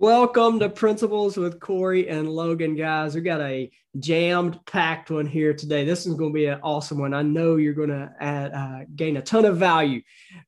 Welcome to Principles with Corey and Logan, guys. We got a jammed packed one here today. This is going to be an awesome one. I know you're going to add, uh, gain a ton of value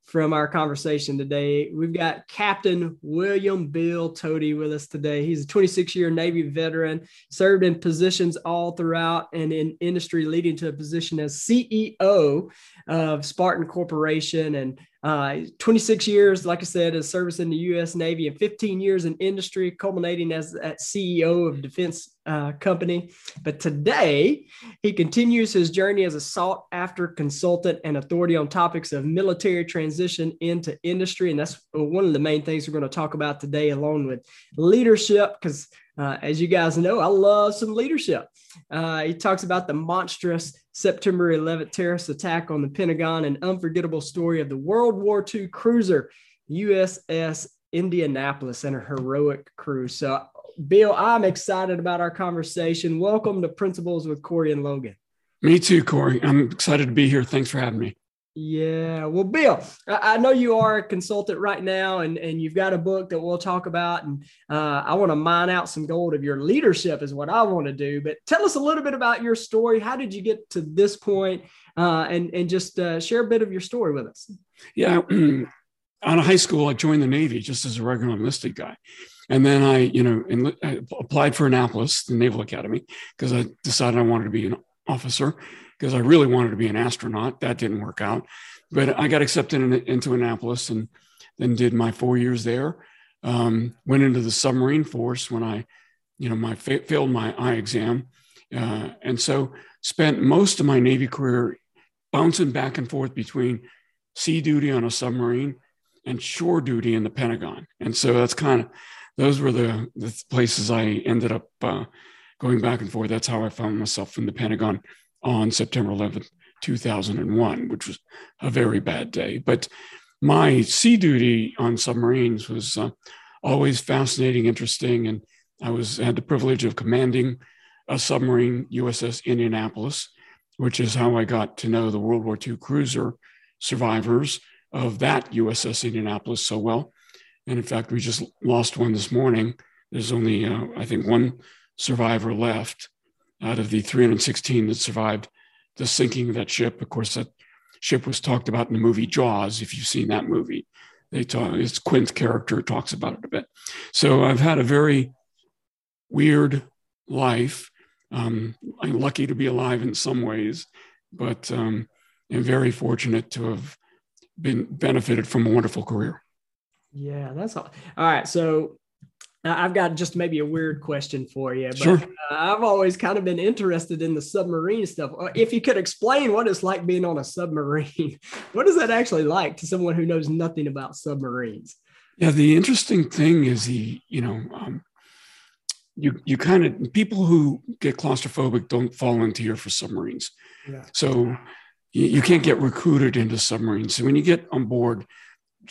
from our conversation today. We've got Captain William Bill Toti with us today. He's a 26 year Navy veteran, served in positions all throughout and in industry, leading to a position as CEO of Sparton Corporation and uh, 26 years, like I said, as service in the U.S. Navy and 15 years in industry, culminating as at CEO of defense uh, company. But today, he continues his journey as a sought after consultant and authority on topics of military transition into industry. And that's one of the main things we're going to talk about today, along with leadership, because uh, as you guys know, I love some leadership. Uh, he talks about the monstrous September 11th terrorist attack on the Pentagon, an unforgettable story of the World War II cruiser USS Indianapolis and a heroic crew. So Bill, I'm excited about our conversation. Welcome to Principles with Corey and Logan. Me too, Corey. I'm excited to be here. Thanks for having me. Yeah. Well, Bill, I know you are a consultant right now and, and you've got a book that we'll talk about. And uh, I want to mine out some gold of your leadership, is what I want to do. But tell us a little bit about your story. How did you get to this point? Uh, and, and just uh, share a bit of your story with us. Yeah. out of high school, I joined the Navy just as a regular enlisted guy. And then I, you know, in, I applied for Annapolis, the Naval Academy, because I decided I wanted to be an officer because I really wanted to be an astronaut. That didn't work out. But I got accepted in, into Annapolis and then did my four years there. Um, went into the submarine force when I, you know, my fa- failed my eye exam. Uh, and so spent most of my Navy career bouncing back and forth between sea duty on a submarine and shore duty in the Pentagon. And so that's kind of those were the, the places I ended up uh, going back and forth. That's how I found myself in the Pentagon on September 11th, 2001, which was a very bad day. But my sea duty on submarines was uh, always fascinating, interesting, and I was had the privilege of commanding a submarine USS Indianapolis, which is how I got to know the World War II cruiser survivors of that USS Indianapolis so well. And in fact, we just lost one this morning. There's only, uh, I think, one survivor left out of the 316 that survived the sinking of that ship. Of course, that ship was talked about in the movie Jaws. If you've seen that movie, they talk. It's Quint's character talks about it a bit. So I've had a very weird life. Um, I'm lucky to be alive in some ways, but um, I'm very fortunate to have been benefited from a wonderful career. Yeah, that's all. All right. So I've got just maybe a weird question for you, but sure. uh, I've always kind of been interested in the submarine stuff. Uh, if you could explain what it's like being on a submarine, what is that actually like to someone who knows nothing about submarines? Yeah, the interesting thing is the you know um, you you kind of people who get claustrophobic don't fall into here for submarines. Yeah. So you, you can't get recruited into submarines. So when you get on board,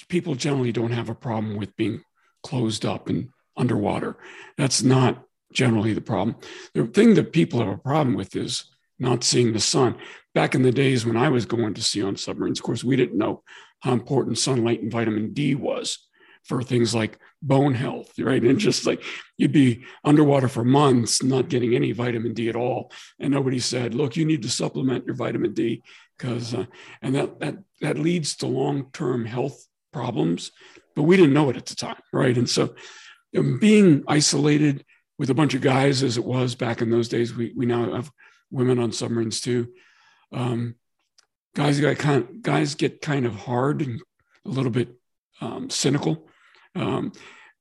people generally don't have a problem with being closed up and underwater. That's not generally the problem. The thing that people have a problem with is not seeing the sun. Back in the days when I was going to sea on submarines, of course, we didn't know how important sunlight and vitamin D was for things like bone health, right? And just like you'd be underwater for months, not getting any vitamin D at all, and nobody said, "Look, you need to supplement your vitamin D," because uh, and that that that leads to long term health problems, but we didn't know it at the time, right? And so um, being isolated with a bunch of guys as it was back in those days, we, we now have women on submarines too. Um, guys got kind of, guys get kind of hard and a little bit um, cynical. Um,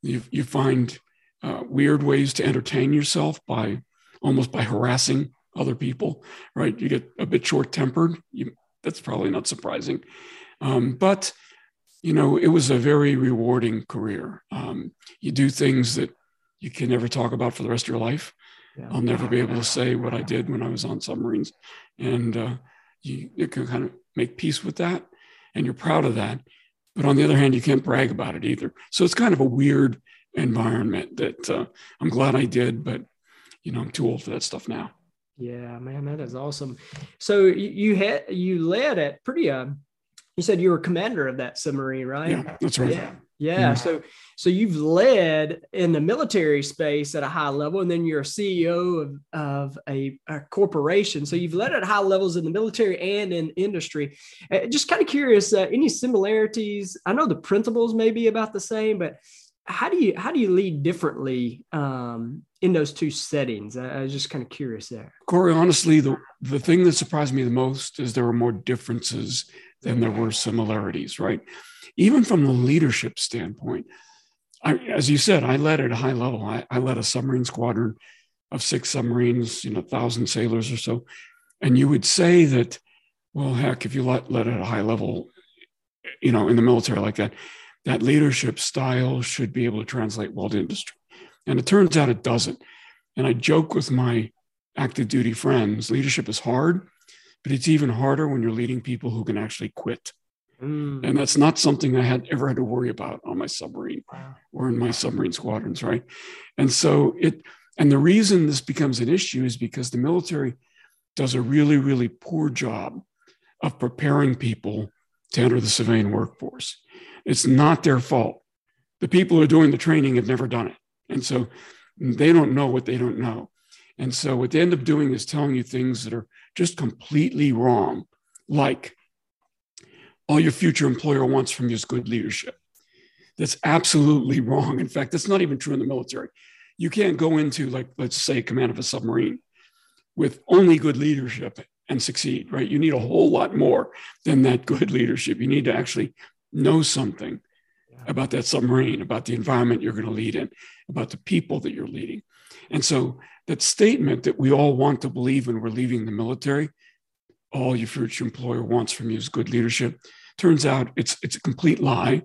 you, you find uh, weird ways to entertain yourself by almost by harassing other people, right? You get a bit short tempered. That's probably not surprising. Um, but you know, it was a very rewarding career. Um, you do things that you can never talk about for the rest of your life. Yeah. I'll never be able to say what I did when I was on submarines. And uh, you, you can kind of make peace with that and you're proud of that. But on the other hand, you can't brag about it either. So it's kind of a weird environment that uh, I'm glad I did, but you know, I'm too old for that stuff now. Yeah, man, that is awesome. So you had you led at pretty uh, you said you were commander of that submarine, right? Yeah, that's right. Yeah. Yeah. Mm-hmm. So so you've led in the military space at a high level, and then you're a CEO of, of a, a corporation. So you've led at high levels in the military and in industry. Uh, just kind of curious, uh, any similarities? I know the principles may be about the same, but how do you how do you lead differently um, in those two settings? I, I was just kind of curious there. Corey, honestly, the the thing that surprised me the most is there were more differences than there were similarities. Right, even from the leadership standpoint. I, as you said, I led at a high level. I, I led a submarine squadron of six submarines, you know, thousand sailors or so. And you would say that, well, heck, if you let, let at a high level, you know, in the military like that, that leadership style should be able to translate well to industry. And it turns out it doesn't. And I joke with my active duty friends leadership is hard, but it's even harder when you're leading people who can actually quit. Mm. And that's not something I had ever had to worry about on my submarine wow. or in my submarine squadrons, right? And so it, and the reason this becomes an issue is because the military does a really, really poor job of preparing people to enter the civilian workforce. It's not their fault. The people who are doing the training have never done it. And so they don't know what they don't know. And so what they end up doing is telling you things that are just completely wrong, like all your future employer wants from you is good leadership. That's absolutely wrong. In fact, that's not even true in the military. You can't go into, like, let's say, command of a submarine with only good leadership and succeed, right? You need a whole lot more than that good leadership. You need to actually know something about that submarine, about the environment you're going to lead in, about the people that you're leading. And so that statement that we all want to believe when we're leaving the military, all your future employer wants from you is good leadership, turns out it's it's a complete lie.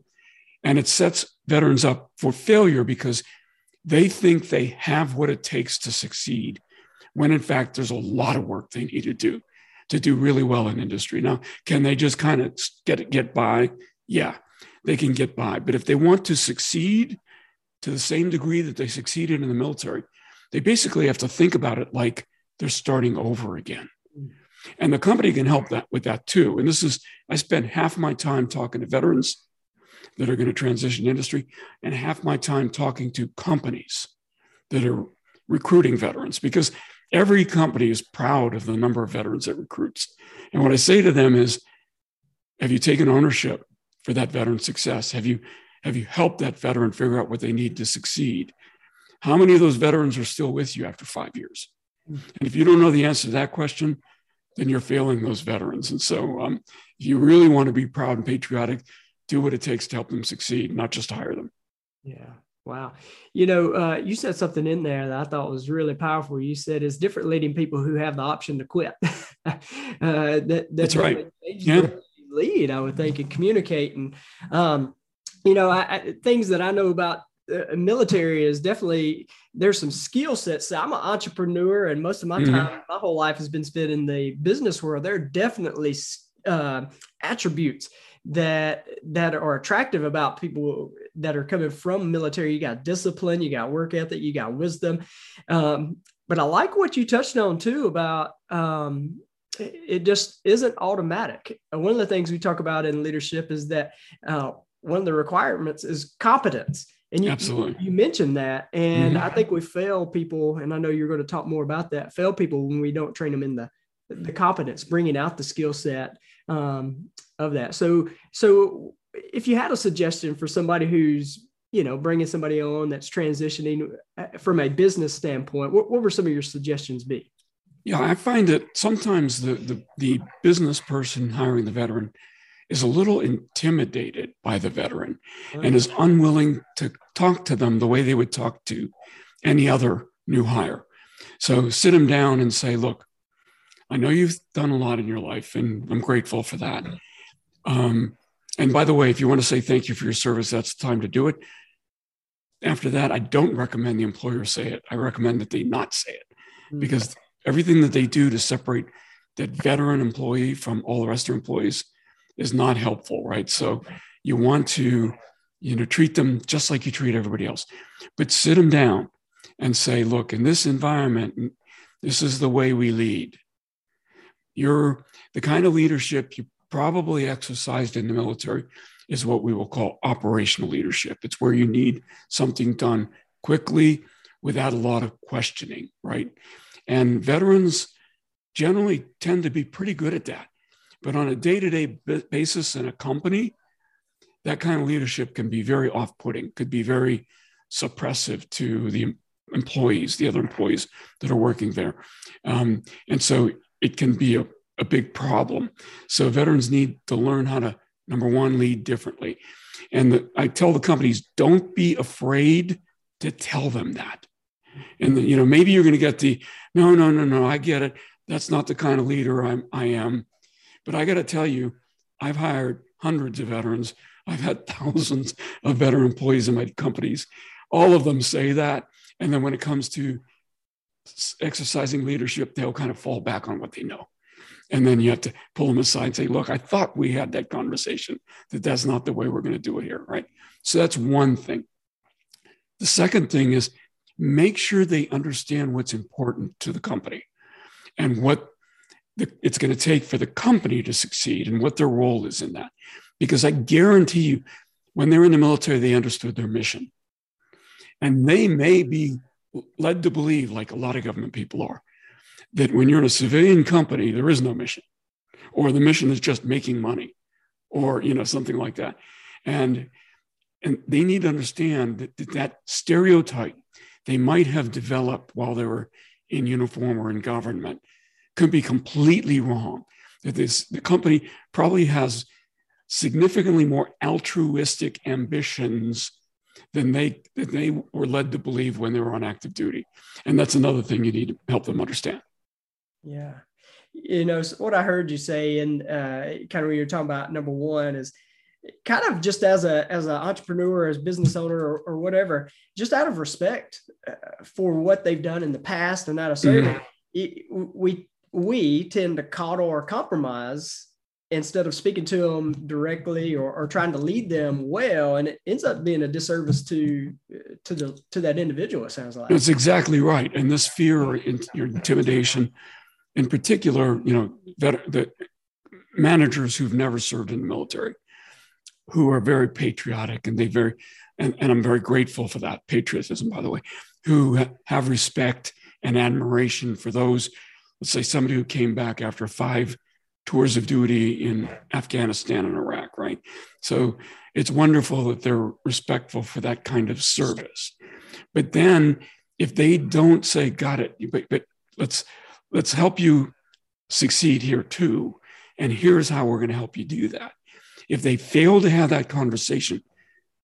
And it sets veterans up for failure because they think they have what it takes to succeed, when in fact there's a lot of work they need to do to do really well in industry. Now, can they just kind of get get by? yeah, they can get by. But if they want to succeed to the same degree that they succeeded in the military, they basically have to think about it like they're starting over again. Mm. And the company can help that with that too. And this is, I spend half my time talking to veterans that are going to transition industry and half my time talking to companies that are recruiting veterans because every company is proud of the number of veterans it recruits. And what I say to them is, have you taken ownership for that veteran success? Have you have you helped that veteran figure out what they need to succeed? How many of those veterans are still with you after five years? And if you don't know the answer to that question, then you're failing those veterans. And so, um, if you really want to be proud and patriotic, do what it takes to help them succeed, not just hire them. Yeah. Wow. You know, uh, you said something in there that I thought was really powerful. You said it's different leading people who have the option to quit. uh, that, That's right. Yeah lead, I would think, and communicate. And, um, you know, I, I, things that I know about uh, military is definitely there's some skill sets. I'm an entrepreneur, and most of my mm-hmm. time, my whole life has been spent in the business world. There are definitely uh, attributes that that are attractive about people that are coming from military. You got discipline, you got work ethic, you got wisdom. Um, but I like what you touched on too about um, it just isn't automatic. One of the things we talk about in leadership is that uh, one of the requirements is competence. And you, Absolutely. you, you mentioned that. And mm-hmm. I think we fail people, and I know you're going to talk more about that, fail people when we don't train them in the, the competence, bringing out the skill set um, of that. So, so if you had a suggestion for somebody who's, you know, bringing somebody on that's transitioning uh, from a business standpoint, what, what would some of your suggestions be? Yeah, I find that sometimes the, the, the business person hiring the veteran is a little intimidated by the veteran and is unwilling to talk to them the way they would talk to any other new hire. So sit them down and say, look, I know you've done a lot in your life, and I'm grateful for that. Um, and by the way, if you want to say thank you for your service, that's the time to do it. After that, I don't recommend the employer say it. I recommend that they not say it hmm. because everything that they do to separate that veteran employee from all the rest of their employees is not helpful, right? So you want to, you know, treat them just like you treat everybody else, but sit them down and say, look, in this environment, this is the way we lead. You're the kind of leadership you probably exercised in the military is what we will call operational leadership. It's where you need something done quickly without a lot of questioning, right? And veterans generally tend to be pretty good at that. But on a day to day basis in a company, that kind of leadership can be very off putting, could be very suppressive to the employees, the other employees that are working there. Um, and so it can be a, a big problem. So veterans need to learn how to, number one, lead differently. And the, I tell the companies, don't be afraid to tell them that. And the, you know, maybe you're going to get the no, no, no, no. I get it. That's not the kind of leader I'm, I am. But I got to tell you, I've hired hundreds of veterans. I've had thousands of veteran employees in my companies. All of them say that. And then when it comes to exercising leadership, they'll kind of fall back on what they know. And then you have to pull them aside and say, look, I thought we had that conversation, that that's not the way we're going to do it here. Right. So that's one thing. The second thing is make sure they understand what's important to the company and what the, it's going to take for the company to succeed and what their role is in that. Because I guarantee you, when they're in the military, they understood their mission. And they may be led to believe, like a lot of government people are, that when you're in a civilian company, there is no mission, or the mission is just making money, or you know something like that. And and they need to understand that that, that stereotype they might have developed while they were in uniform or in government could be completely wrong. That this the company probably has significantly more altruistic ambitions than they than they were led to believe when they were on active duty. And that's another thing you need to help them understand. Yeah. You know, so what I heard you say, and uh, kind of when you're talking about number one is kind of just as a as an entrepreneur as business owner or, or whatever just out of respect uh, for what they've done in the past and out of mm-hmm. we we tend to coddle or compromise instead of speaking to them directly or, or trying to lead them well and it ends up being a disservice to to the to that individual it sounds like. That's exactly right and this fear or in, your intimidation in particular you know that the managers who've never served in the military who are very patriotic and they very and, and i'm very grateful for that patriotism by the way who have respect and admiration for those let's say somebody who came back after five tours of duty in afghanistan and iraq right so it's wonderful that they're respectful for that kind of service but then if they don't say got it but, but let's let's help you succeed here too and here's how we're going to help you do that if they fail to have that conversation,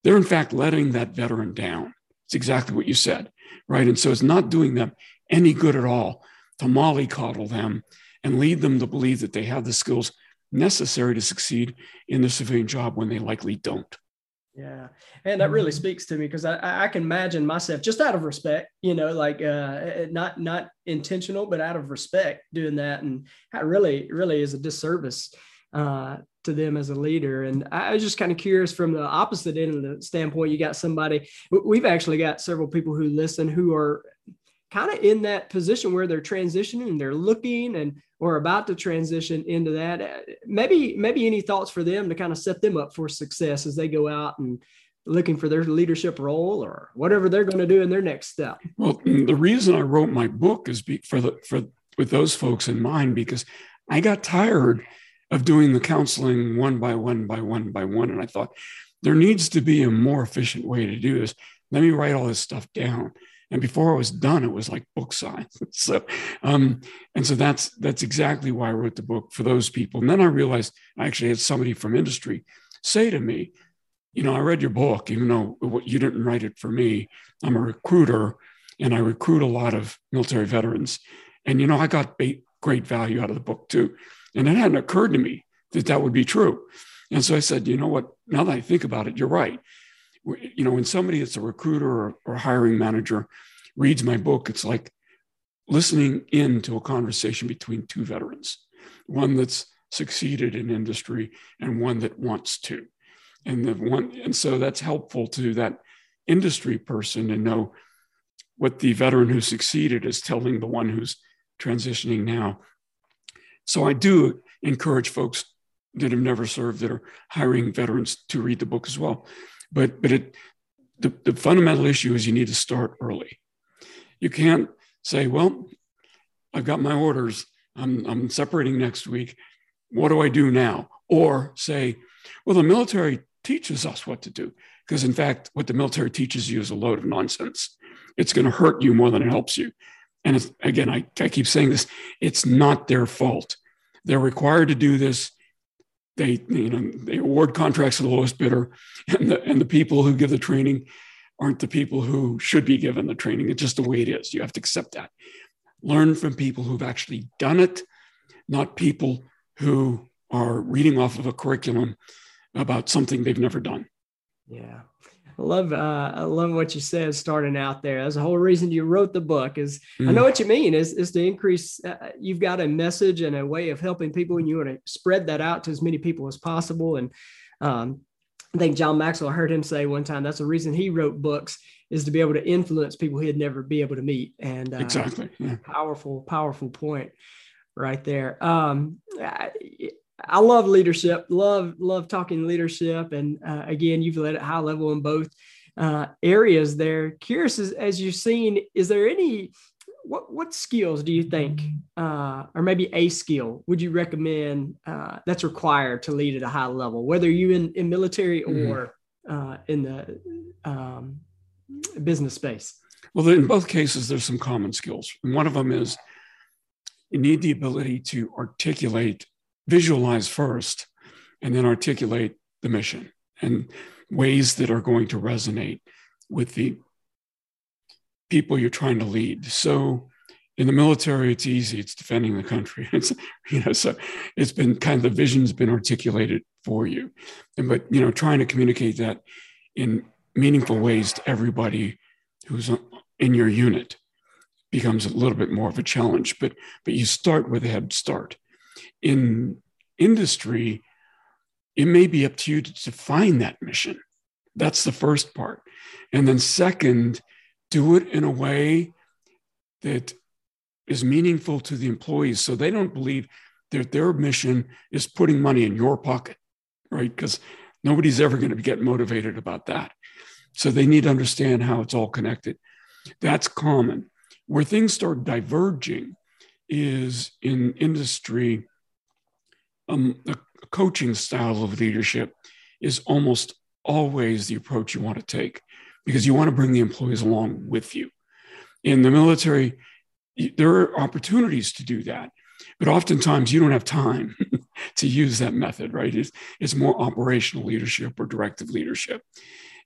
they're in fact letting that veteran down. It's exactly what you said, right? And so it's not doing them any good at all to mollycoddle them and lead them to believe that they have the skills necessary to succeed in the civilian job when they likely don't. Yeah. And that really speaks to me because I, I can imagine myself just out of respect, you know, like uh, not, not intentional, but out of respect doing that. And that really, really is a disservice uh, to them as a leader. And I was just kind of curious from the opposite end of the standpoint. You got somebody, we've actually got several people who listen who are kind of in that position where they're transitioning they're looking and or about to transition into that. Maybe, maybe any thoughts for them to kind of set them up for success as they go out and looking for their leadership role or whatever they're going to do in their next step. Well, the reason I wrote my book is be, for the for with those folks in mind because I got tired of doing the counseling one by one by one by one. And I thought there needs to be a more efficient way to do this. Let me write all this stuff down. And before I was done, it was like book size. so, um, and so that's that's exactly why I wrote the book for those people. And then I realized I actually had somebody from industry say to me, you know, I read your book, even though you didn't write it for me. I'm a recruiter, and I recruit a lot of military veterans. And you know, I got great value out of the book too. And it hadn't occurred to me that that would be true. And so I said, you know what? Now that I think about it, you're right. You know, when somebody that's a recruiter or, or hiring manager reads my book, it's like listening into a conversation between two veterans, one that's succeeded in industry and one that wants to. And the one, and so that's helpful to that industry person to know what the veteran who succeeded is telling the one who's transitioning now so I do encourage folks that have never served that are hiring veterans to read the book as well. But but it the, the fundamental issue is you need to start early. You can't say, well, I've got my orders. I'm, I'm separating next week. What do I do now? Or say, well, the military teaches us what to do. Because in fact, what the military teaches you is a load of nonsense. It's going to hurt you more than it helps you. And again, I, I keep saying this it's not their fault. They're required to do this. They, you know, they award contracts to the lowest bidder, and the, and the people who give the training aren't the people who should be given the training. It's just the way it is. You have to accept that. Learn from people who've actually done it, not people who are reading off of a curriculum about something they've never done. Yeah. I love uh, I love what you said starting out there. That's the whole reason you wrote the book. Is mm. I know what you mean. Is is to increase. Uh, you've got a message and a way of helping people, and you want to spread that out to as many people as possible. And um, I think John Maxwell heard him say one time that's the reason he wrote books is to be able to influence people he'd never be able to meet. And uh, exactly, yeah. powerful, powerful point right there. Um, I, I love leadership. Love love talking leadership, and uh, again, you've led at high level in both uh, areas. There, curious as, as you've seen, is there any what what skills do you think, uh, or maybe a skill would you recommend uh, that's required to lead at a high level, whether you in in military mm-hmm. or mm-hmm. in the um, business space? Well, in both cases, there's some common skills. And one of them is you need the ability to articulate visualize first and then articulate the mission and ways that are going to resonate with the people you're trying to lead. So in the military, it's easy. It's defending the country. It's, you know, so it's been kind of the vision's been articulated for you. And, but, you know, trying to communicate that in meaningful ways to everybody who's in your unit becomes a little bit more of a challenge, but, but you start with a head start in industry, it may be up to you to define that mission. That's the first part. And then, second, do it in a way that is meaningful to the employees so they don't believe that their mission is putting money in your pocket, right? Because nobody's ever going to get motivated about that. So they need to understand how it's all connected. That's common. Where things start diverging is in industry um, a coaching style of leadership is almost always the approach you want to take because you want to bring the employees along with you. In the military, there are opportunities to do that, but oftentimes you don't have time to use that method, right? It's, it's more operational leadership or directive leadership.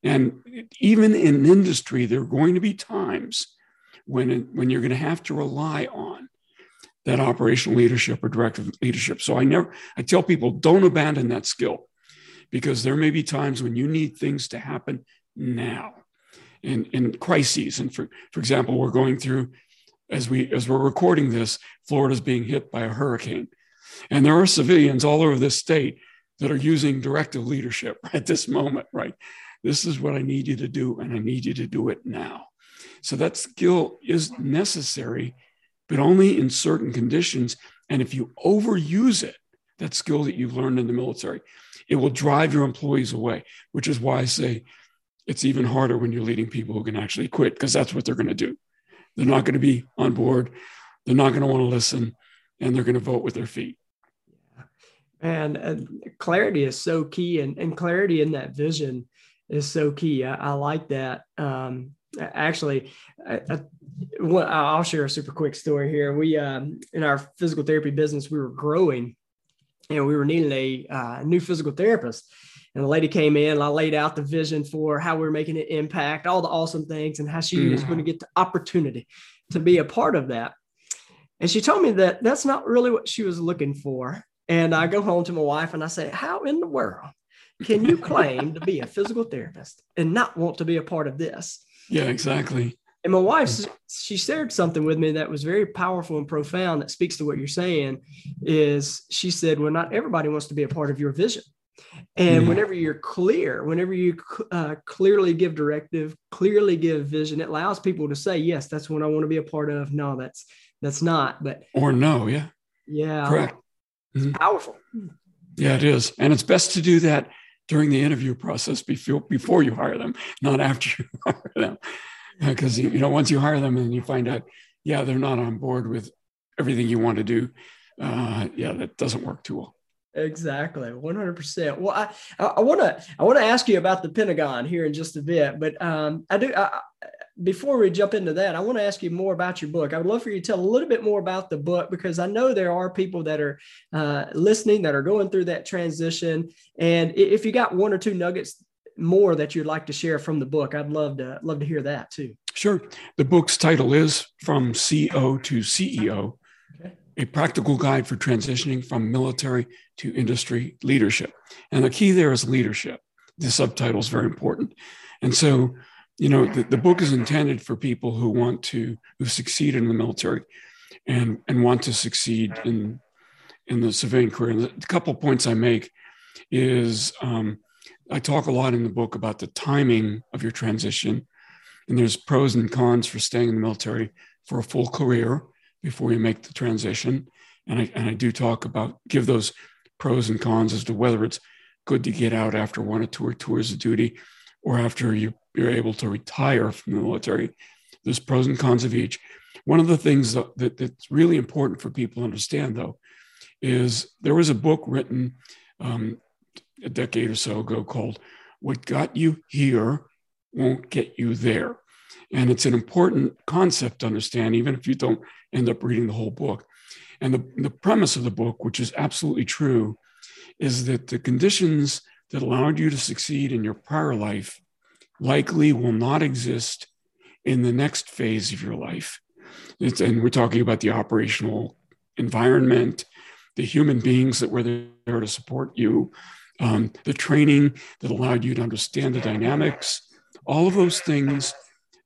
And even in industry, there are going to be times when, when you're going to have to rely on that operational leadership or directive leadership. So I never, I tell people don't abandon that skill because there may be times when you need things to happen now in, in crises. And for, for example, we're going through, as we, as we're recording this, Florida's being hit by a hurricane. And there are civilians all over this state that are using directive leadership at this moment, right? This is what I need you to do, and I need you to do it now. So that skill is necessary but only in certain conditions. And if you overuse it, that skill that you've learned in the military, it will drive your employees away, which is why I say it's even harder when you're leading people who can actually quit, because that's what they're going to do. They're not going to be on board, they're not going to want to listen, and they're going to vote with their feet. And, clarity is so key, and, and clarity in that vision is so key. I, I like that. Um, actually, I, I, i'll share a super quick story here. We, um, in our physical therapy business, we were growing and we were needing a uh, new physical therapist. And the lady came in, and I laid out the vision for how we were making an impact, all the awesome things, and how she mm. was going to get the opportunity to be a part of that. And she told me that that's not really what she was looking for. And I go home to my wife and I say, How in the world can you claim to be a physical therapist and not want to be a part of this? Yeah, exactly. And my wife, she shared something with me that was very powerful and profound that speaks to what you're saying. Is she said, Well, not everybody wants to be a part of your vision. And mm whenever you're clear, whenever you uh, clearly give directive, clearly give vision, it allows people to say, "Yes, that's what I want to be a part of." No, that's that's not. But or no, yeah, yeah, correct. It's mm-hmm. powerful. Yeah, it is. And it's best to do that during the interview process before, before you hire them, not after you hire them. Because, you know, once you hire them and you find out, yeah, they're not on board with everything you want to do, uh, yeah, that doesn't work too well. Exactly, one hundred percent. Well, I I want to I want to ask you about the Pentagon here in just a bit, but um, I do. I, before we jump into that, I want to ask you more about your book. I would love for you to tell a little bit more about the book because I know there are people that are uh, listening that are going through that transition. And if you got one or two nuggets more that you'd like to share from the book, I'd love to love to hear that too. Sure. The book's title is From CO to CEO a practical guide for transitioning from military to industry leadership. And the key there is leadership. The subtitle is very important. And so, you know, the, the book is intended for people who want to, who succeed in the military and, and want to succeed in, in the civilian career. And the couple points I make is um, I talk a lot in the book about the timing of your transition. And there's pros and cons for staying in the military for a full career before you make the transition. And I, and I do talk about, give those pros and cons as to whether it's good to get out after one or two or tours of duty or after you, you're able to retire from the military. There's pros and cons of each. One of the things that, that, that's really important for people to understand, though, is there was a book written um, a decade or so ago called What Got You Here Won't Get You There. And it's an important concept to understand, even if you don't end up reading the whole book. And the, the premise of the book, which is absolutely true, is that the conditions that allowed you to succeed in your prior life likely will not exist in the next phase of your life. It's, and we're talking about the operational environment, the human beings that were there to support you, um, the training that allowed you to understand the dynamics, all of those things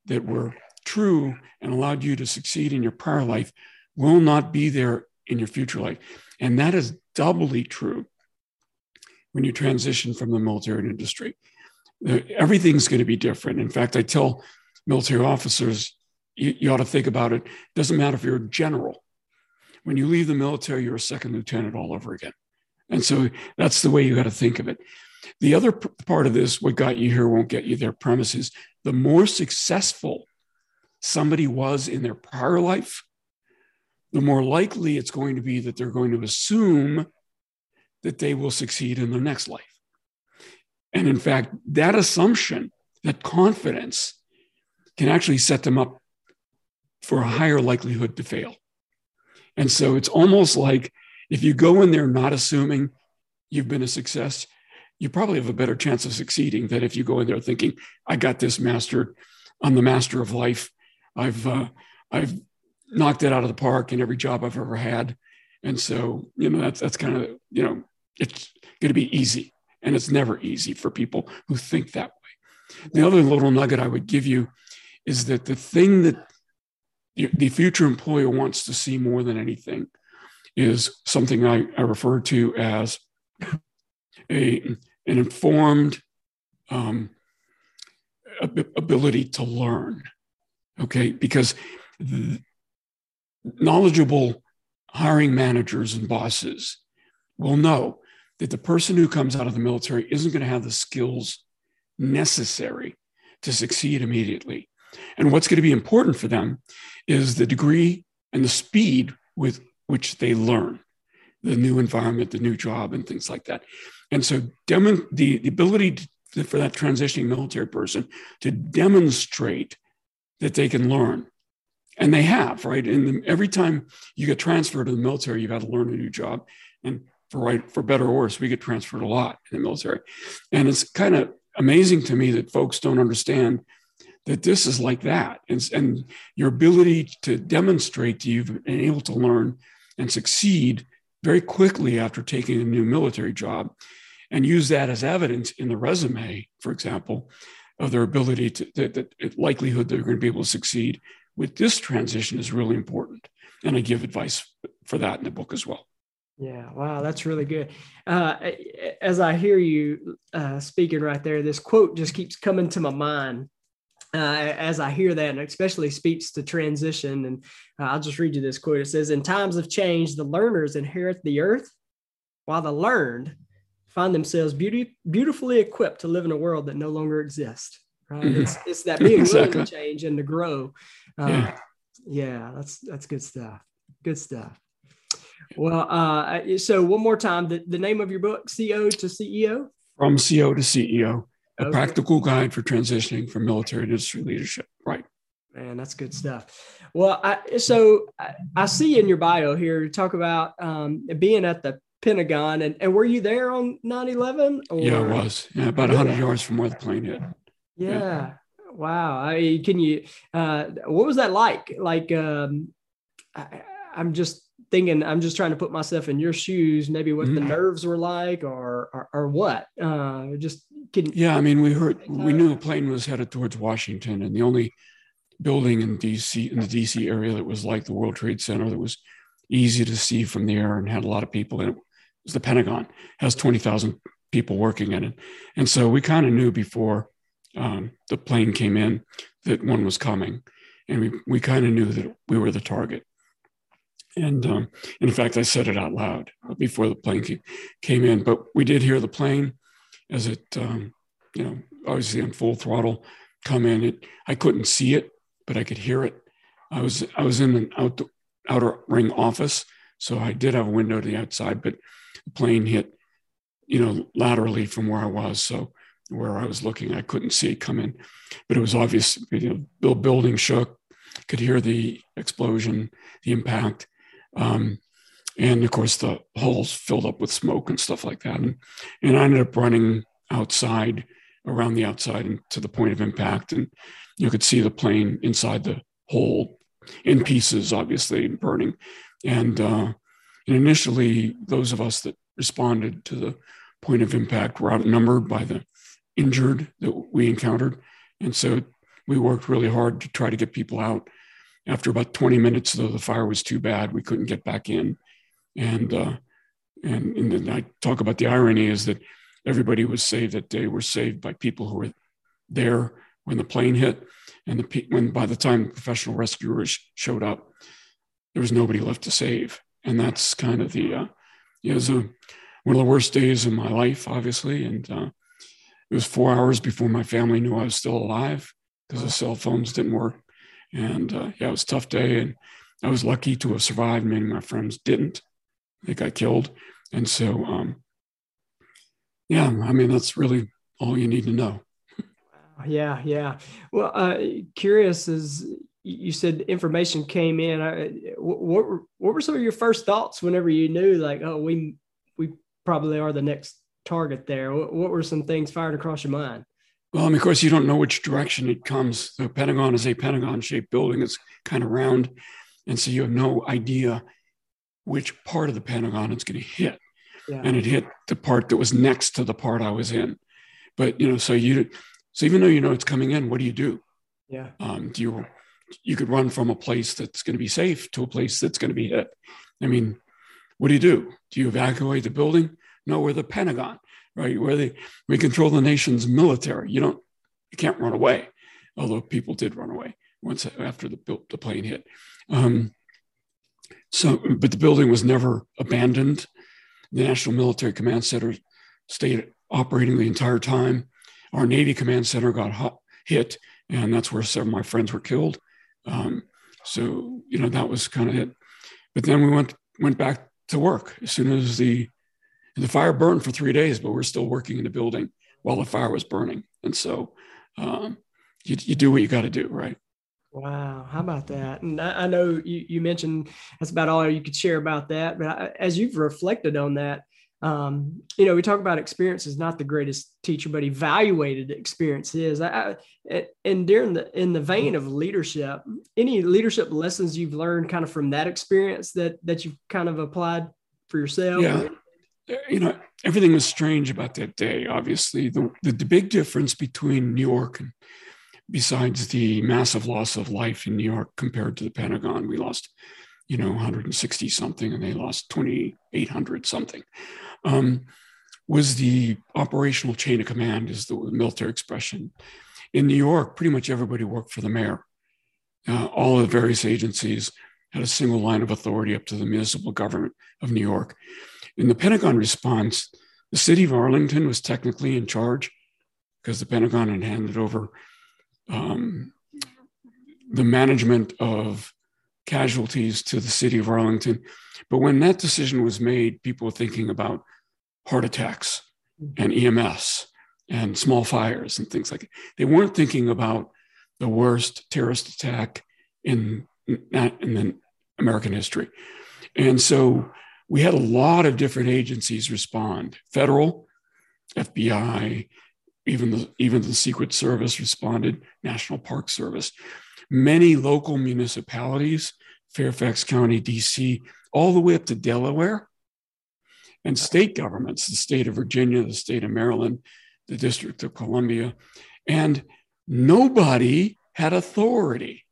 that were true and allowed you to succeed in your prior life will not be there in your future life. And that is doubly true when you transition from the military industry. Everything's going to be different. In fact, I tell military officers, you, you ought to think about it. it. Doesn't matter if you're a general. When you leave the military, you're a second lieutenant all over again. And so that's the way you got to think of it. The other part of this, what got you here won't get you there premises. The more successful somebody was in their prior life, the more likely it's going to be that they're going to assume that they will succeed in their next life. And in fact, that assumption, that confidence, can actually set them up for a higher likelihood to fail. And so it's almost like if you go in there not assuming you've been a success, you probably have a better chance of succeeding than if you go in there thinking, I got this mastered. I'm the master of life. I've uh, I've knocked it out of the park in every job I've ever had, and so you know that's that's kind of you know it's going to be easy, and it's never easy for people who think that way. The other little nugget I would give you is that the thing that the future employer wants to see more than anything is something I, I refer to as a an informed um, ability to learn okay? Because knowledgeable hiring managers and bosses will know that the person who comes out of the military isn't going to have the skills necessary to succeed immediately. And what's going to be important for them is the degree and the speed with which they learn the new environment, the new job, and things like that. And so, dem- the, the ability to, for that transitioning military person to demonstrate that they can learn. And they have, right? And every time you get transferred to the military, you've had to learn a new job. And for right, for better or worse, we get transferred a lot in the military. And it's kind of amazing to me that folks don't understand that this is like that. And, and your ability to demonstrate that you've been able to learn and succeed very quickly after taking a new military job and use that as evidence in the resume, for example, of their ability to, the, the likelihood they're going to be able to succeed with this transition is really important. And I give advice for that in the book as well. Yeah, wow, that's really good. Uh, as I hear you uh, speaking right there, this quote just keeps coming to my mind uh, as I hear that, and especially speaks to transition. And uh, I'll just read you this quote. It says, "In times of change, the learners inherit the earth, while the learned find themselves beauty, beautifully equipped to live in a world that no longer exists. Right? Mm-hmm. It's, it's that being exactly. willing to change and to grow. Uh, yeah. yeah, that's that's good stuff. Good stuff. Well, uh, so one more time, the, the name of your book, CO to CEO? From CO to CEO, a okay. practical guide for transitioning from military to industry leadership. Right. Man, that's good stuff. Well, I, so I, I see in your bio here, you talk about um, being at the Pentagon, and, and were you there on 9 11? Yeah, I was. Yeah, about 100 yeah. yards from where the plane hit. Yeah. yeah. Wow. I, can you, uh, what was that like? Like, um, I, I'm just thinking i'm just trying to put myself in your shoes maybe what mm-hmm. the nerves were like or or, or what uh just can yeah i mean we heard we knew the plane was headed towards washington and the only building in dc in the dc area that was like the world trade center that was easy to see from the air and had a lot of people in it the pentagon has 20000 people working in it and so we kind of knew before um, the plane came in that one was coming and we, we kind of knew that we were the target and um, in fact, I said it out loud before the plane came came in. But we did hear the plane as it, um, you know, obviously on full throttle come in. It I couldn't see it, but I could hear it. I was I was in an out, outer ring office, so I did have a window to the outside, but the plane hit, you know, laterally from where I was. So where I was looking, I couldn't see it come in, but it was obvious. You know, the building shook. Could hear the explosion, the impact um, and of course, the holes filled up with smoke and stuff like that. And, and I ended up running outside, around the outside, and to the point of impact. And you could see the plane inside the hole in pieces, obviously, burning. And, uh, and initially, those of us that responded to the point of impact were outnumbered by the injured that we encountered. And so we worked really hard to try to get people out after about 20 minutes, though, the fire was too bad. We couldn't get back in. And, uh, and, and then I talk about the irony is that everybody was saved that day were saved by people who were there when the plane hit. And the, when by the time professional rescuers showed up, there was nobody left to save. And that's kind of the, uh, it was a, one of the worst days of my life, obviously. And uh, it was four hours before my family knew I was still alive because the cell phones didn't work. And uh, yeah, it was a tough day. And I was lucky to have survived. Many of my friends didn't. They got killed. And so, um, yeah, I mean, that's really all you need to know. Yeah, yeah. Well, uh, curious as you said information came in. Uh, what were, what were some of your first thoughts whenever you knew, like, oh, we we probably are the next target there? What, what were some things fired across your mind? Well, I mean, of course, you don't know which direction it comes. The Pentagon is a Pentagon shaped building, it's kind of round. And so you have no idea which part of the Pentagon it's going to hit. Yeah. And it hit the part that was next to the part I was in. But, you know, so you, so even though you know it's coming in, what do you do? Yeah. Um, do you, you could run from a place that's going to be safe to a place that's going to be hit. I mean, what do you do? Do you evacuate the building? No, we're the Pentagon right? Where they we control the nation's military. You don't you can't run away, although people did run away once after the the plane hit. Um, so, but the building was never abandoned. The National Military Command Center stayed operating the entire time. Our Navy Command Center got hot, hit, and that's where some of my friends were killed. Um, so, you know, that was kind of it. But then we went went back to work as soon as the the fire burned for three days, but we're still working in the building while the fire was burning. And so um, you, you do what you got to do, right? Wow, how about that? And I, I, know you, you mentioned that's about all you could share about that. But I, as you've reflected on that, um, you know, we talk about experience is not the greatest teacher, but evaluated experience is. I, and during the in the vein of leadership, any leadership lessons you've learned kind of from that experience that that you've kind of applied for yourself? Yeah you know, everything was strange about that day. Obviously, the, the, the big difference between New York and besides the massive loss of life in New York compared to the Pentagon, we lost, you know, 160 something, and they lost 2,800 something. Um, was the operational chain of command, is the military expression. In New York, pretty much everybody worked for the mayor. Uh, all of the various agencies had a single line of authority up to the municipal government of New York. in the Pentagon response, the city of Arlington was technically in charge because the Pentagon had handed over um, the management of casualties to the city of Arlington. But when that decision was made, people were thinking about heart attacks mm-hmm. and EMS and small fires and things like that. They weren't thinking about the worst terrorist attack in, in American history. And so we had a lot of different agencies respond federal, FBI, even the, even the Secret Service responded, National Park Service. Many local municipalities, Fairfax County, DC, all the way up to Delaware, and state governments, the state of Virginia, the state of Maryland, the District of Columbia, and nobody had authority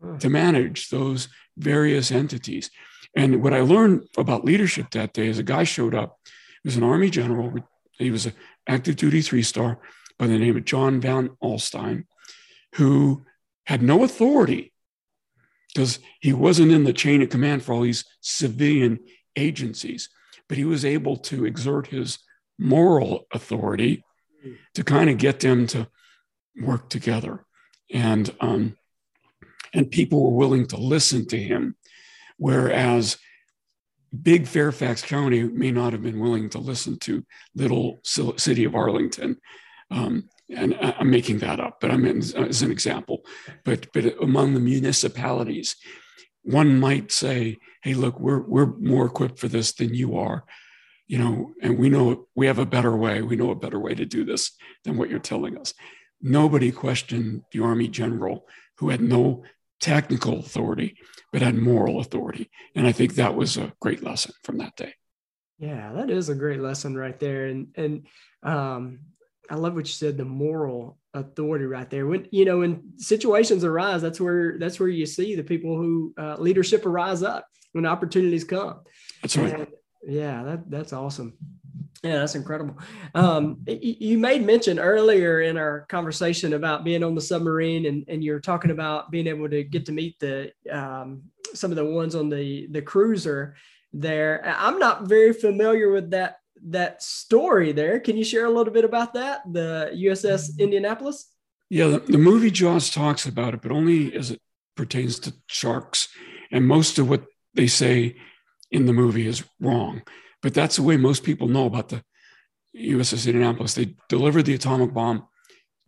hmm. to manage those various entities. And what I learned about leadership that day is a guy showed up. He was an Army general. He was an active duty three star by the name of John Van Alstyne, who had no authority because he wasn't in the chain of command for all these civilian agencies, but he was able to exert his moral authority to kind of get them to work together. And um, and people were willing to listen to him Whereas big Fairfax County may not have been willing to listen to little city of Arlington. Um, and I'm making that up, but I'm in, as an example. But but among the municipalities, one might say, "Hey, look, we're we're more equipped for this than you are, you know, and we know we have a better way. We know a better way to do this than what you're telling us." Nobody questioned the Army general who had no technical authority, but had moral authority. And I think that was a great lesson from that day. Yeah, that is a great lesson right there. And and um, I love what you said, the moral authority right there. When you know when situations arise, that's where that's where you see the people who uh, leadership arise up when opportunities come. That's right. And, yeah, that that's awesome. Yeah, that's incredible. Um, you made mention earlier in our conversation about being on the submarine, and, and you're talking about being able to get to meet the um, some of the ones on the the cruiser there. I'm not very familiar with that that story there. Can you share a little bit about that, the USS mm. Indianapolis? Yeah, the, the movie Jaws talks about it, but only as it pertains to sharks. And most of what they say in the movie is wrong. But that's the way most people know about the USS Indianapolis. They delivered the atomic bomb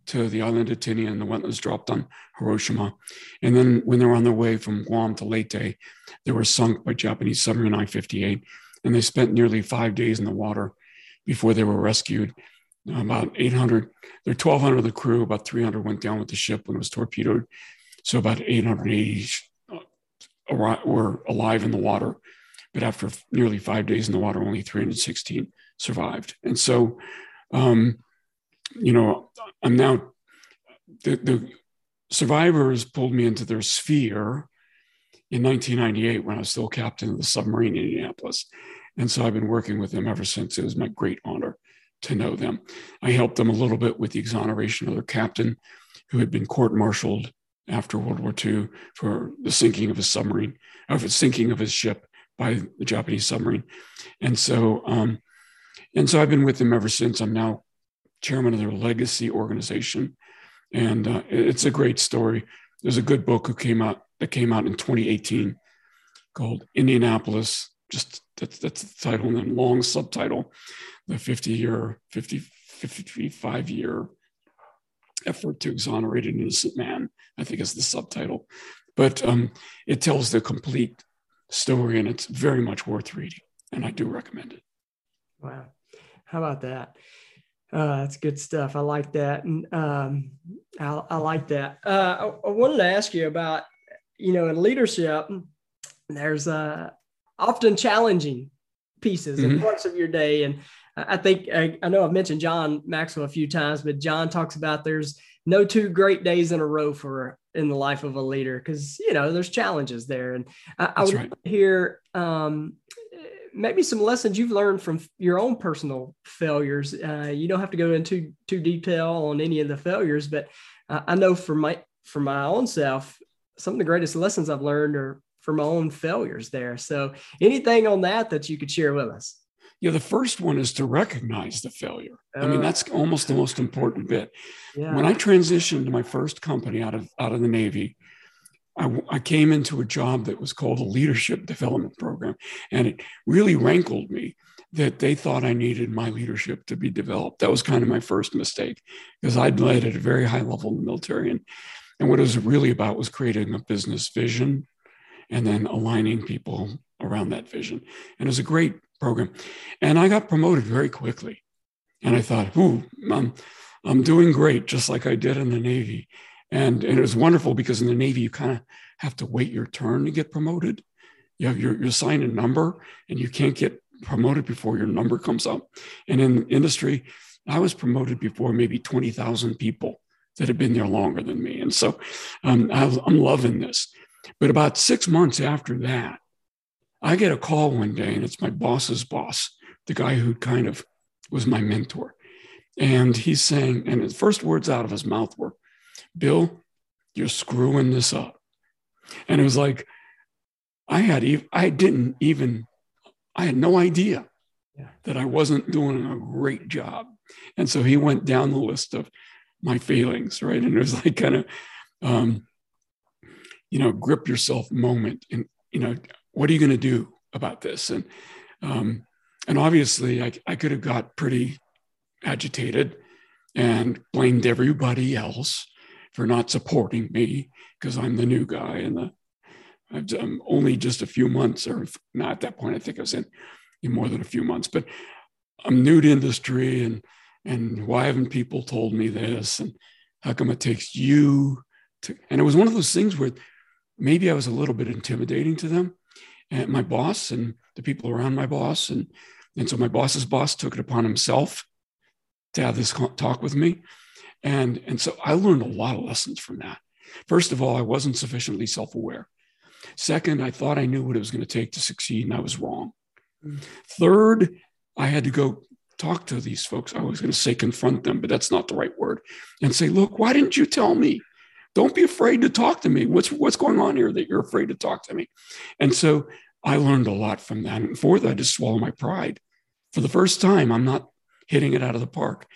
to the island of Tinian, and the one that was dropped on Hiroshima. And then when they were on their way from Guam to Leyte, they were sunk by Japanese submarine I 58. And they spent nearly five days in the water before they were rescued. About 800, there were 1,200 of the crew, about 300 went down with the ship when it was torpedoed. So about 880 uh, were alive in the water. But after nearly five days in the water, only 316 survived. And so, um, you know, I'm now, the, the survivors pulled me into their sphere in 1998 when I was still captain of the submarine in Indianapolis. And so I've been working with them ever since. It was my great honor to know them. I helped them a little bit with the exoneration of their captain, who had been court martialed after World War II for the sinking of his submarine, of the sinking of his ship by the Japanese submarine. And so, um, and so I've been with them ever since. I'm now chairman of their legacy organization, and uh, it's a great story. There's a good book who came out that came out in 2018 called Indianapolis. Just that's that's the title, and then long subtitle, the 50 year, 50, 55 year effort to exonerate an innocent man. I think is the subtitle, but um, it tells the complete story, and it's very much worth reading. And I do recommend it. Wow. How about that? Uh, that's good stuff. I like that. And um, I, I, like that. Uh, I, I, wanted to ask you about, you know, in leadership, there's uh, often challenging pieces mm-hmm. and parts of your day. And I think, I, I know I've mentioned John Maxwell a few times, but John talks about there's no two great days in a row for in the life of a leader because you know there's challenges there and i, I would right. hear um, maybe some lessons you've learned from your own personal failures uh, you don't have to go into too detail on any of the failures but uh, i know for my for my own self some of the greatest lessons i've learned are from my own failures there. So anything on that that you could share with us? Yeah, the first one is to recognize the failure. I mean, oh. that's almost the most important bit. Yeah. When I transitioned to my first company out of out of the Navy, I, I, came into a job that was called a leadership development program, and it really rankled me that they thought I needed my leadership to be developed. That was kind of my first mistake because I'd led at a very high level in the military, and and what it was really about was creating a business vision, and then aligning people around that vision. And it was a great program, and I got promoted very quickly, and I thought, "Ooh, I'm I'm doing great, just like I did in the Navy." And, and it was wonderful because in the Navy, you kind of have to wait your turn to get promoted. You have your, you're assigned a number and you can't get promoted before your number comes up. And in industry, I was promoted before maybe 20,000 people that had been there longer than me. And so um, I am loving this. But about six months after that, I get a call one day, and it's my boss's boss, the guy who kind of was my mentor. And he's saying, and his first words out of his mouth were, Bill, you're screwing this up. And it was like, I had, I didn't even, I had no idea yeah. that I wasn't doing a great job. And so he went down the list of my feelings, right? And it was like kind of, um, you know, grip yourself moment. And, you know, what are you going to do about this? And, um, and obviously I, I could have got pretty agitated and blamed everybody else for not supporting me because I'm the new guy and the I've done only just a few months, or not at that point, I think I was in, in more than a few months, but I'm new to industry and and why haven't people told me this? And how come it takes you to and it was one of those things where maybe I was a little bit intimidating to them and my boss and the people around my boss. And and so my boss's boss took it upon himself to have this talk with me. And, and so I learned a lot of lessons from that. First of all, I wasn't sufficiently self aware. Second, I thought I knew what it was going to take to succeed, and I was wrong. Mm. Third, I had to go talk to these folks. I was going to say confront them, but that's not the right word. And say, look, why didn't you tell me? Don't be afraid to talk to me. What's what's going on here that you're afraid to talk to me? And so I learned a lot from that. And fourth, I just swallow my pride. For the first time, I'm not hitting it out of the park.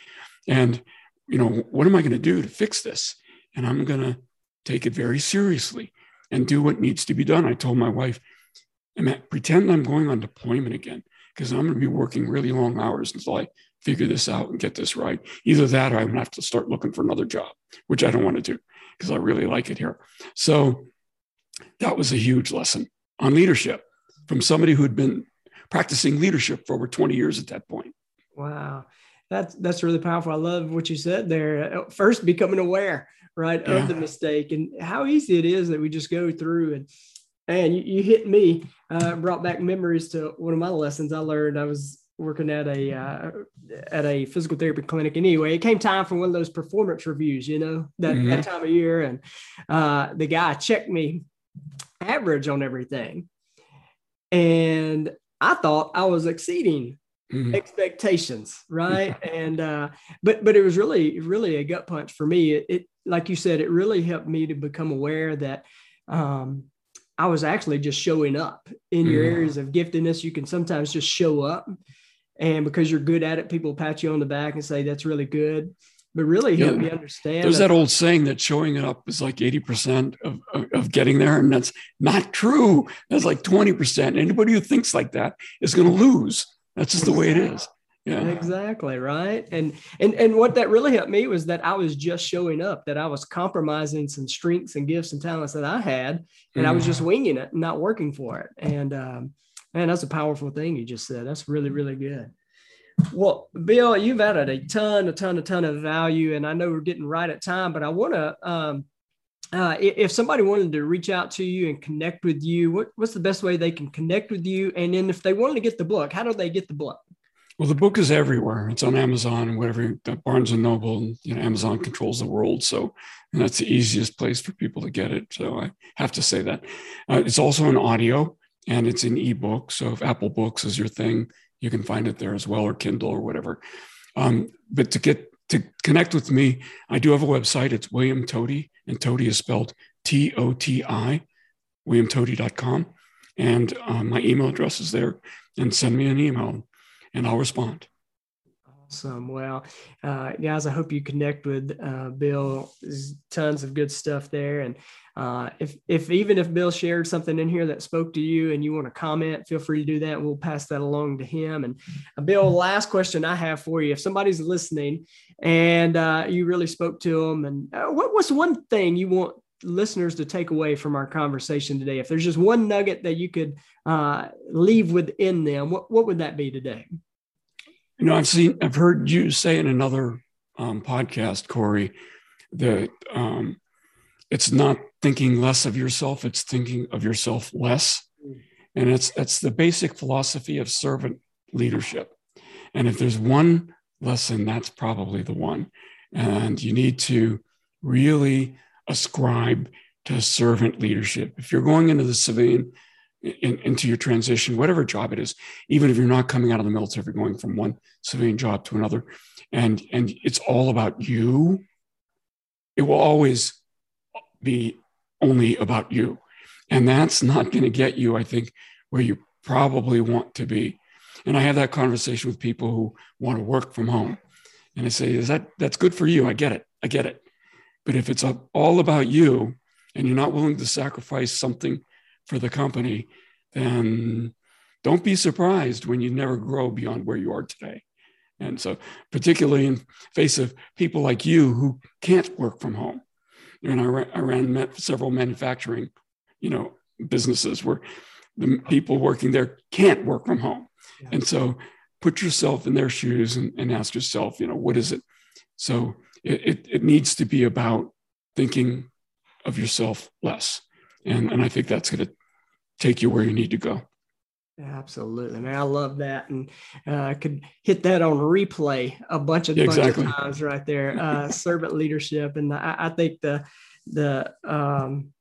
And you know, what am I going to do to fix this? And I'm going to take it very seriously and do what needs to be done. I told my wife, pretend I'm going on deployment again because I'm going to be working really long hours until I figure this out and get this right. Either that or I'm going to have to start looking for another job, which I don't want to do because I really like it here. So that was a huge lesson on leadership from somebody who had been practicing leadership for over 20 years at that point. Wow that's that's really powerful. I love what you said there. Uh, first, becoming aware, right, yeah. of the mistake and how easy it is that we just go through and and you, you hit me, uh, brought back memories to one of my lessons I learned. I was working at a uh, at a physical therapy clinic. Anyway, it came time for one of those performance reviews, you know, that, mm-hmm. that time of year, and uh, the guy checked me average on everything, and I thought I was exceeding mm-hmm. expectations, right? and uh, but but it was really really a gut punch for me. It, it, like you said, it really helped me to become aware that um, I was actually just showing up in your mm-hmm. areas of giftedness. You can sometimes just show up, and because you're good at it, people pat you on the back and say that's really good but really help yeah. me understand. There's that, that, old saying that showing it up is like 80% of, of, of, getting there. And that's not true. That's like 20%. Anybody who thinks like that is going to lose. That's just the way it is. Yeah. Exactly. Right. And and and what that really helped me was that I was just showing up, that I was compromising some strengths and gifts and talents that I had, and mm. I was just mm. winging it, and not working for it. And um, man, that's a powerful thing you just said. That's really, really good. Well, Bill, you've added a ton, a ton, a ton of value, and I know we're getting right at time, but I want to um, uh, if somebody wanted to reach out to you and connect with you, what, what's the best way they can connect with you? And then if they wanted to get the book, how do they get the book? Well, the book is everywhere. It's on Amazon and whatever, Barnes and Noble, and you know, Amazon controls the world. So, and that's the easiest place for people to get it. So I have to say that. Uh, it's also an audio and it's an ebook. So if Apple Books is your thing, you can find it there as well, or Kindle or whatever. Um, but to get to connect with me, I do have a website. It's William Toti, and Toti is spelled T O T I, williamtoti.com. And uh, my email address is there. And send me an email and I'll respond. Awesome. Well, uh, guys, I hope you connect with uh, Bill. There's tons of good stuff there. And uh, if, if even if Bill shared something in here that spoke to you and you want to comment, feel free to do that. We'll pass that along to him. And uh, Bill, last question I have for you: If somebody's listening and uh, you really spoke to them, and uh, what, what's one thing you want listeners to take away from our conversation today? If there's just one nugget that you could uh, leave within them, what, what would that be today? You know, I've seen, I've heard you say in another um, podcast, Corey, that um, it's not thinking less of yourself; it's thinking of yourself less, and it's that's the basic philosophy of servant leadership. And if there's one lesson, that's probably the one. And you need to really ascribe to servant leadership. If you're going into the civilian, in, into your transition, whatever job it is, even if you're not coming out of the military, you're going from one civilian job to another, and and it's all about you, it will always be only about you, and that's not going to get you, I think, where you probably want to be. And I have that conversation with people who want to work from home, and I say, "Is that that's good for you? I get it, I get it." But if it's all about you and you're not willing to sacrifice something for the company, then don't be surprised when you never grow beyond where you are today. And so, particularly in face of people like you who can't work from home, and I, I ran several manufacturing, you know, businesses where the people working there can't work from home, yeah. and so put yourself in their shoes and, and ask yourself, you know, what is it? So it, it, it needs to be about thinking of yourself less. And, and I think that's going to take you where you need to go. Absolutely, man. I love that, and uh, I could hit that on replay a bunch of, yeah, bunch exactly. of times right there. Uh, servant leadership, and I, I, think the the um,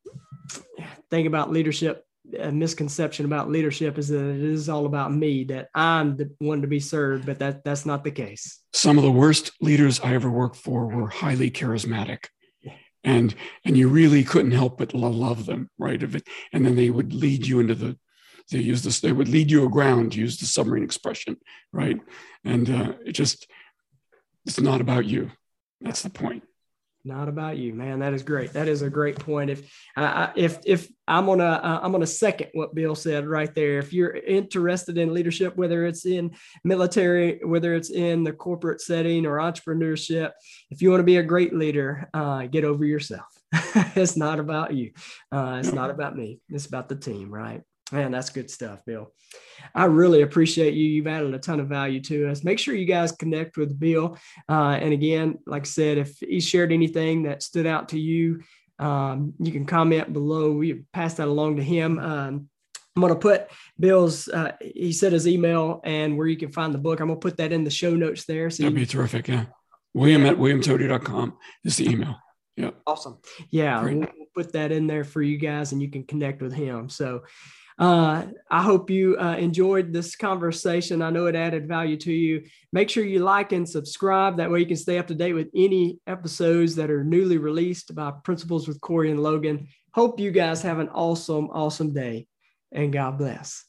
thing about leadership a misconception about leadership is that it is all about me that i'm the one to be served but that that's not the case. Some of the worst leaders i ever worked for were highly charismatic. And and you really couldn't help but love them right? And then they would lead you into the they use this they would lead you aground use the submarine expression right? And uh, it just it's not about you. That's the point not about you, man. That is great. That is a great point. If uh, if if I'm gonna uh, I'm gonna second what Bill said right there. If you're interested in leadership, whether it's in military, whether it's in the corporate setting or entrepreneurship, if you want to be a great leader, uh, get over yourself. it's not about you. Uh, it's not about me. It's about the team, right? Man, that's good stuff, Bill. I really appreciate you. You've added a ton of value to us. Make sure you guys connect with Bill. Uh, and again, like I said, if he shared anything that stood out to you, um, you can comment below. We pass that along to him. Um, I'm going to put Bill's, uh, he said his email and where you can find the book. I'm going to put that in the show notes there. So That'd be terrific. Yeah. William at williamtoti.com is the email. Yeah. Awesome. Yeah. We'll put that in there for you guys and you can connect with him. So, uh, I hope you uh, enjoyed this conversation. I know it added value to you. Make sure you like and subscribe. That way you can stay up to date with any episodes that are newly released by Principles with Corey and Logan. Hope you guys have an awesome, awesome day and God bless.